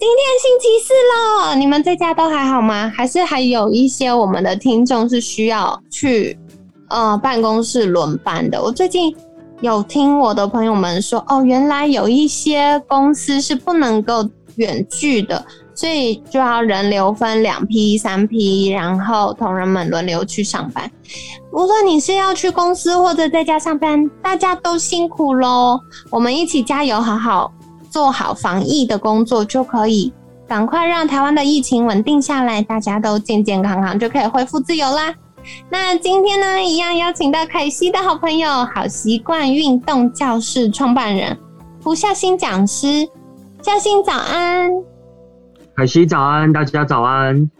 今天星期四了，你们在家都还好吗？还是还有一些我们的听众是需要去呃办公室轮班的？我最近有听我的朋友们说，哦，原来有一些公司是不能够远距的，所以就要人流分两批、三批，然后同仁们轮流去上班。无论你是要去公司或者在家上班，大家都辛苦喽！我们一起加油，好好。做好防疫的工作，就可以赶快让台湾的疫情稳定下来，大家都健健康康，就可以恢复自由啦。那今天呢，一样邀请到凯西的好朋友，好习惯运动教室创办人胡孝新讲师。孝新早安，凯西早安，大家早安。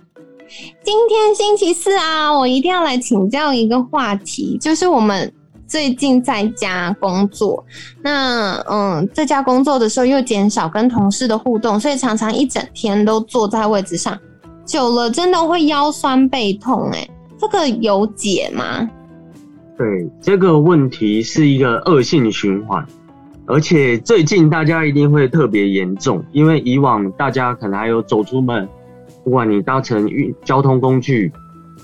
今天星期四啊，我一定要来请教一个话题，就是我们。最近在家工作，那嗯，在家工作的时候又减少跟同事的互动，所以常常一整天都坐在位置上，久了真的会腰酸背痛。哎，这个有解吗？对，这个问题是一个恶性循环，而且最近大家一定会特别严重，因为以往大家可能还有走出门，不管你搭乘运交通工具。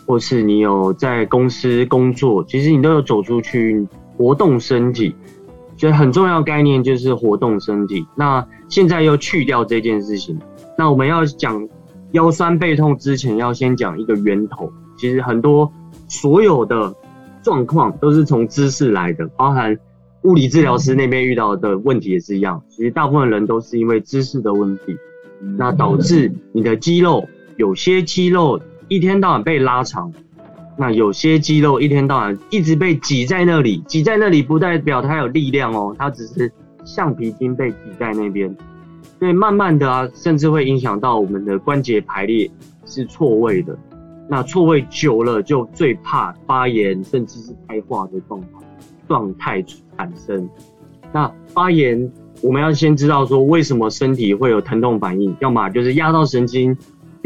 或是你有在公司工作，其实你都有走出去活动身体，所以很重要概念就是活动身体。那现在又去掉这件事情，那我们要讲腰酸背痛之前，要先讲一个源头。其实很多所有的状况都是从姿势来的，包含物理治疗师那边遇到的问题也是一样。其实大部分人都是因为姿势的问题，那导致你的肌肉有些肌肉。一天到晚被拉长，那有些肌肉一天到晚一直被挤在那里，挤在那里不代表它有力量哦，它只是橡皮筋被挤在那边，所以慢慢的啊，甚至会影响到我们的关节排列是错位的，那错位久了就最怕发炎，甚至是开化的状态状态产生。那发炎我们要先知道说为什么身体会有疼痛反应，要么就是压到神经。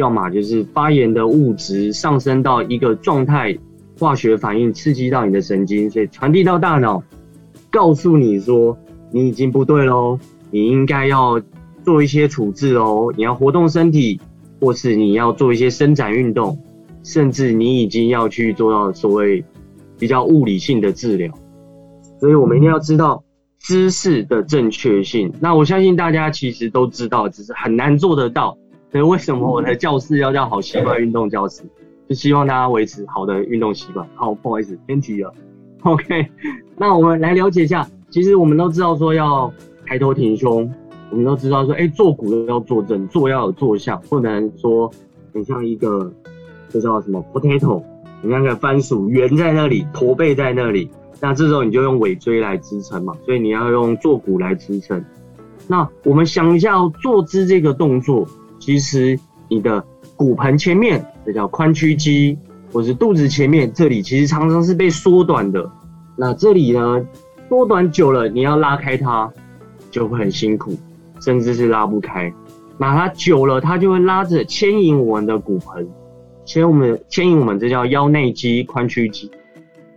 要么就是发炎的物质上升到一个状态，化学反应刺激到你的神经，所以传递到大脑，告诉你说你已经不对喽，你应该要做一些处置哦，你要活动身体，或是你要做一些伸展运动，甚至你已经要去做到所谓比较物理性的治疗。所以我们一定要知道姿势的正确性。那我相信大家其实都知道，只是很难做得到。所以为什么我的教室要叫好习惯运动教室？就希望大家维持好的运动习惯。好，不好意思，偏题了。OK，那我们来了解一下。其实我们都知道说要抬头挺胸，我们都知道说，哎，坐骨要坐正，坐要有坐相，不能说很像一个这叫什么 potato，很像个番薯圆在那里，驼背在那里。那这时候你就用尾椎来支撑嘛，所以你要用坐骨来支撑。那我们想一下，坐姿这个动作。其实你的骨盆前面，这叫髋屈肌，或是肚子前面这里，其实常常是被缩短的。那这里呢，缩短久了，你要拉开它，就会很辛苦，甚至是拉不开。那它久了，它就会拉着牵引我们的骨盆，牵我们牵引我们，这叫腰内肌、髋屈肌。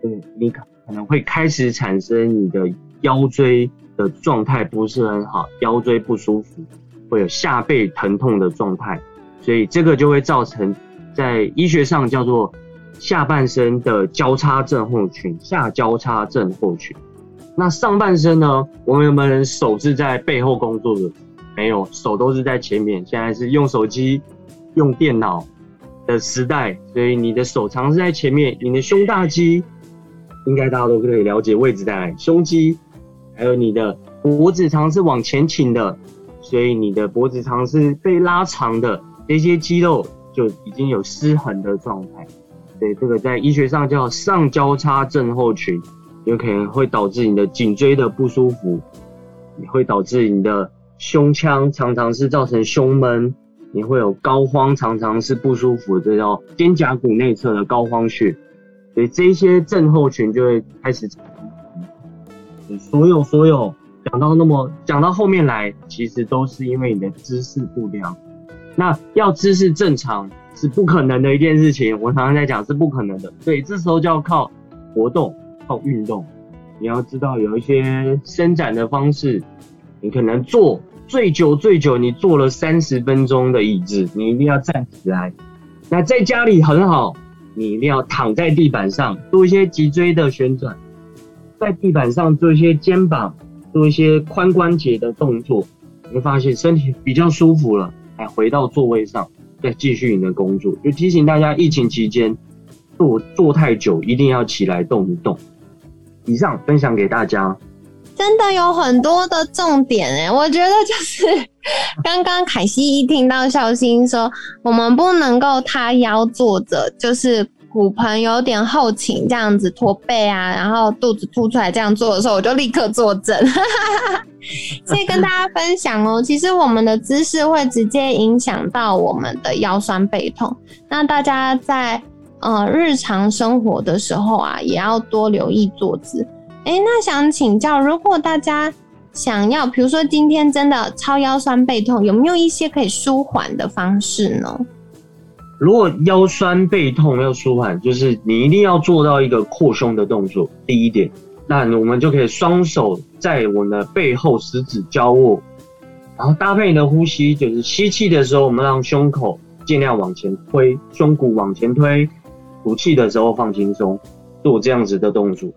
嗯，你可可能会开始产生你的腰椎的状态不是很好，腰椎不舒服。会有下背疼痛的状态，所以这个就会造成在医学上叫做下半身的交叉症候群，下交叉症候群。那上半身呢？我们有没有人手是在背后工作的？没有，手都是在前面。现在是用手机、用电脑的时代，所以你的手常是在前面。你的胸大肌，应该大家都可以了解位置在哪里胸肌，还有你的脖子常是往前倾的。所以你的脖子常是被拉长的，这些肌肉就已经有失衡的状态。所以这个在医学上叫上交叉症候群，有可能会导致你的颈椎的不舒服，也会导致你的胸腔常常是造成胸闷，你会有高肓，常常是不舒服，这叫肩胛骨内侧的高肓穴，所以这些症候群就会开始。所有所有讲到那么讲到后面来，其实都是因为你的姿势不良。那要姿势正常是不可能的一件事情，我常常在讲是不可能的。对，这时候就要靠活动，靠运动。你要知道有一些伸展的方式，你可能坐最久最久，你坐了三十分钟的椅子，你一定要站起来。那在家里很好，你一定要躺在地板上做一些脊椎的旋转。在地板上做一些肩膀、做一些髋关节的动作，你会发现身体比较舒服了。哎，回到座位上，再继续你的工作。就提醒大家，疫情期间坐坐太久，一定要起来动一动。以上分享给大家，真的有很多的重点哎，我觉得就是 刚刚凯西一听到孝心说，我们不能够塌腰坐着，就是。骨盆有点后倾，这样子驼背啊，然后肚子凸出来这样做的时候，我就立刻坐正。所以跟大家分享哦，其实我们的姿势会直接影响到我们的腰酸背痛。那大家在呃日常生活的时候啊，也要多留意坐姿。哎，那想请教，如果大家想要，比如说今天真的超腰酸背痛，有没有一些可以舒缓的方式呢？如果腰酸背痛要舒缓，就是你一定要做到一个扩胸的动作。第一点，那我们就可以双手在我们的背后十指交握，然后搭配你的呼吸，就是吸气的时候，我们让胸口尽量往前推，胸骨往前推；吐气的时候放轻松，做这样子的动作。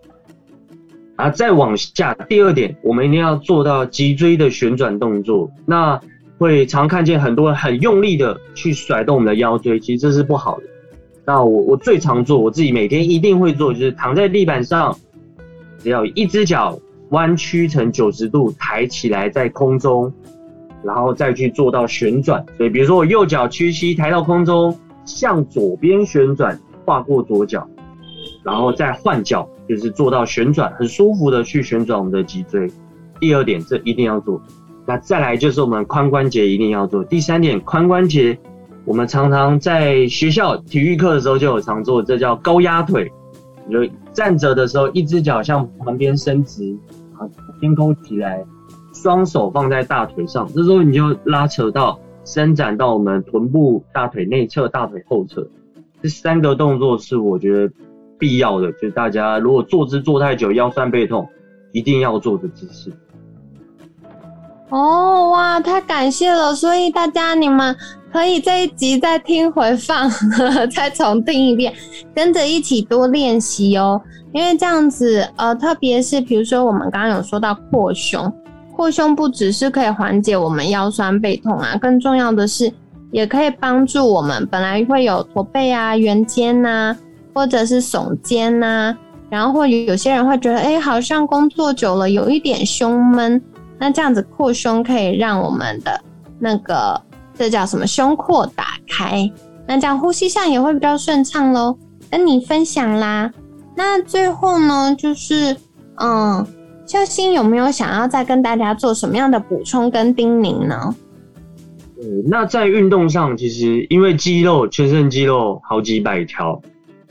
啊，再往下，第二点，我们一定要做到脊椎的旋转动作。那会常看见很多人很用力的去甩动我们的腰椎，其实这是不好的。那我我最常做，我自己每天一定会做，就是躺在地板上，只要一只脚弯曲成九十度抬起来在空中，然后再去做到旋转。所以比如说我右脚屈膝抬到空中，向左边旋转，跨过左脚，然后再换脚，就是做到旋转，很舒服的去旋转我们的脊椎。第二点，这一定要做。那再来就是我们髋关节一定要做。第三点，髋关节，我们常常在学校体育课的时候就有常做，这叫高压腿。就站着的时候，一只脚向旁边伸直，啊，天空起来，双手放在大腿上，这时候你就拉扯到伸展到我们臀部、大腿内侧、大腿后侧。这三个动作是我觉得必要的，就是大家如果坐姿坐太久，腰酸背痛，一定要做的姿势。哦哇，太感谢了！所以大家你们可以这一集再听回放，再重听一遍，跟着一起多练习哦。因为这样子，呃，特别是比如说我们刚刚有说到扩胸，扩胸不只是可以缓解我们腰酸背痛啊，更重要的是也可以帮助我们本来会有驼背啊、圆肩呐，或者是耸肩呐，然后或者有些人会觉得，哎，好像工作久了有一点胸闷。那这样子扩胸可以让我们的那个这叫什么胸廓打开，那这样呼吸上也会比较顺畅喽。跟你分享啦。那最后呢，就是嗯，孝心有没有想要再跟大家做什么样的补充跟叮咛呢？嗯，那在运动上，其实因为肌肉全身肌肉好几百条，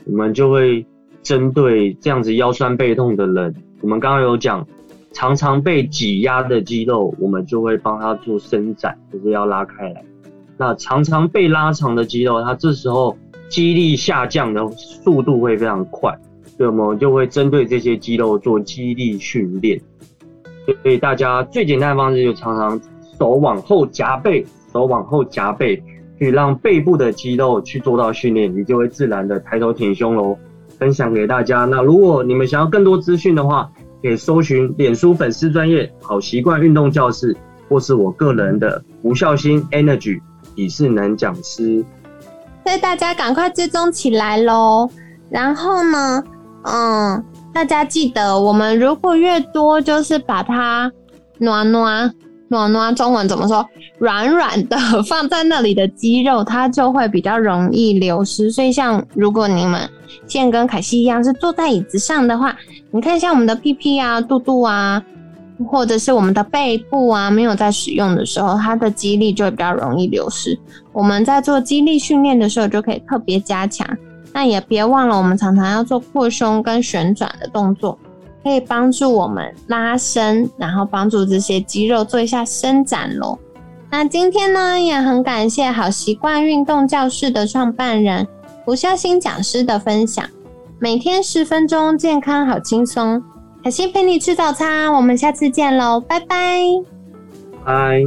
我们就会针对这样子腰酸背痛的人，我们刚刚有讲。常常被挤压的肌肉，我们就会帮他做伸展，就是要拉开来。那常常被拉长的肌肉，它这时候肌力下降的速度会非常快，所以我们就会针对这些肌肉做肌力训练。所以大家最简单的方式就常常手往后夹背，手往后夹背，去让背部的肌肉去做到训练，你就会自然的抬头挺胸喽。分享给大家。那如果你们想要更多资讯的话，可以搜寻脸书粉丝专业好习惯运动教室，或是我个人的吴孝心 Energy 体适能讲师，所以大家赶快追踪起来喽。然后呢，嗯，大家记得，我们如果越多，就是把它暖暖。暖暖中文怎么说？软软的放在那里的肌肉，它就会比较容易流失。所以，像如果你们现在跟凯西一样是坐在椅子上的话，你看像我们的屁屁啊、肚肚啊，或者是我们的背部啊，没有在使用的时候，它的肌力就会比较容易流失。我们在做肌力训练的时候，就可以特别加强。那也别忘了，我们常常要做扩胸跟旋转的动作，可以帮助我们拉伸，然后帮助这些肌肉做一下伸展喽。那今天呢，也很感谢好习惯运动教室的创办人胡孝新讲师的分享。每天十分钟，健康好轻松。海星陪你吃早餐，我们下次见喽，拜拜。拜。